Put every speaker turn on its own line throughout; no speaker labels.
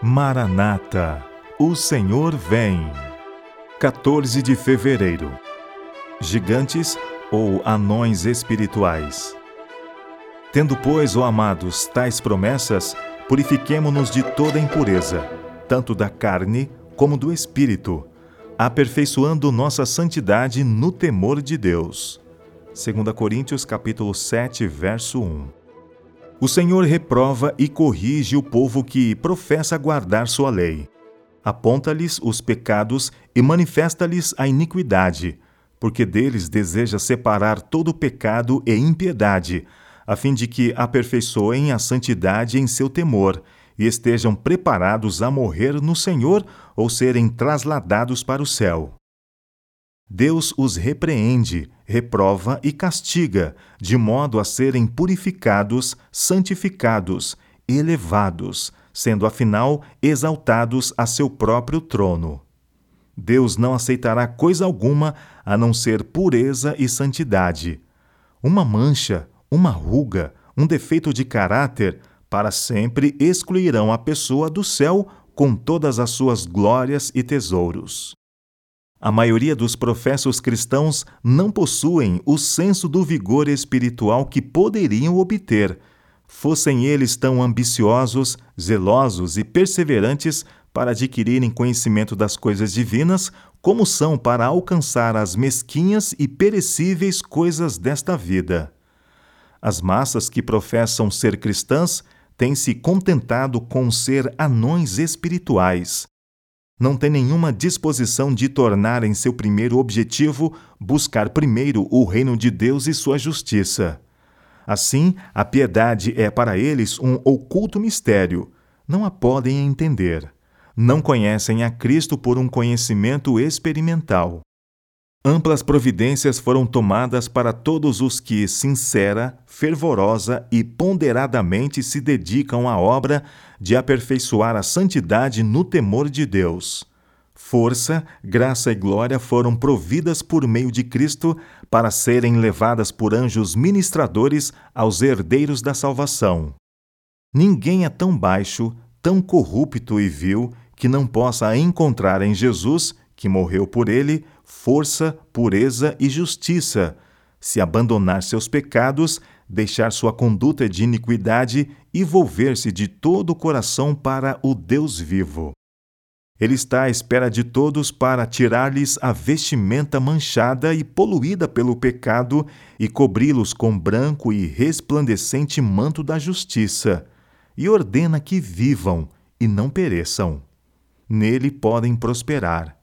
Maranata, o Senhor vem. 14 de fevereiro. Gigantes ou anões espirituais. Tendo, pois, ó amados, tais promessas, purifiquemo-nos de toda impureza, tanto da carne como do espírito, aperfeiçoando nossa santidade no temor de Deus. 2 Coríntios capítulo 7, verso 1. O Senhor reprova e corrige o povo que professa guardar sua lei. Aponta-lhes os pecados e manifesta-lhes a iniquidade, porque deles deseja separar todo pecado e impiedade, a fim de que aperfeiçoem a santidade em seu temor e estejam preparados a morrer no Senhor ou serem trasladados para o céu. Deus os repreende, reprova e castiga, de modo a serem purificados, santificados, elevados, sendo afinal exaltados a seu próprio trono. Deus não aceitará coisa alguma a não ser pureza e santidade. Uma mancha, uma ruga, um defeito de caráter, para sempre excluirão a pessoa do céu com todas as suas glórias e tesouros. A maioria dos professos cristãos não possuem o senso do vigor espiritual que poderiam obter, fossem eles tão ambiciosos, zelosos e perseverantes para adquirirem conhecimento das coisas divinas, como são para alcançar as mesquinhas e perecíveis coisas desta vida. As massas que professam ser cristãs têm se contentado com ser anões espirituais não tem nenhuma disposição de tornar em seu primeiro objetivo buscar primeiro o reino de Deus e sua justiça. Assim, a piedade é para eles um oculto mistério. Não a podem entender. Não conhecem a Cristo por um conhecimento experimental. Amplas providências foram tomadas para todos os que, sincera, fervorosa e ponderadamente se dedicam à obra de aperfeiçoar a santidade no temor de Deus. Força, graça e glória foram providas por meio de Cristo para serem levadas por anjos ministradores aos herdeiros da salvação. Ninguém é tão baixo, tão corrupto e vil que não possa encontrar em Jesus que morreu por ele, força, pureza e justiça, se abandonar seus pecados, deixar sua conduta de iniquidade e volver-se de todo o coração para o Deus vivo. Ele está à espera de todos para tirar-lhes a vestimenta manchada e poluída pelo pecado e cobri-los com branco e resplandecente manto da justiça, e ordena que vivam e não pereçam. Nele podem prosperar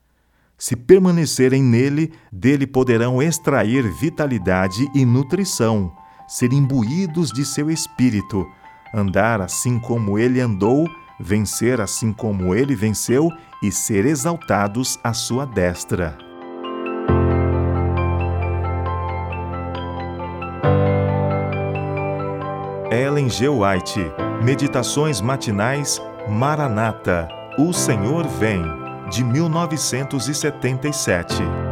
se permanecerem nele, dele poderão extrair vitalidade e nutrição, ser imbuídos de seu espírito, andar assim como ele andou, vencer assim como ele venceu e ser exaltados à sua destra. Ellen G. White, Meditações Matinais, Maranata, O Senhor Vem de 1977.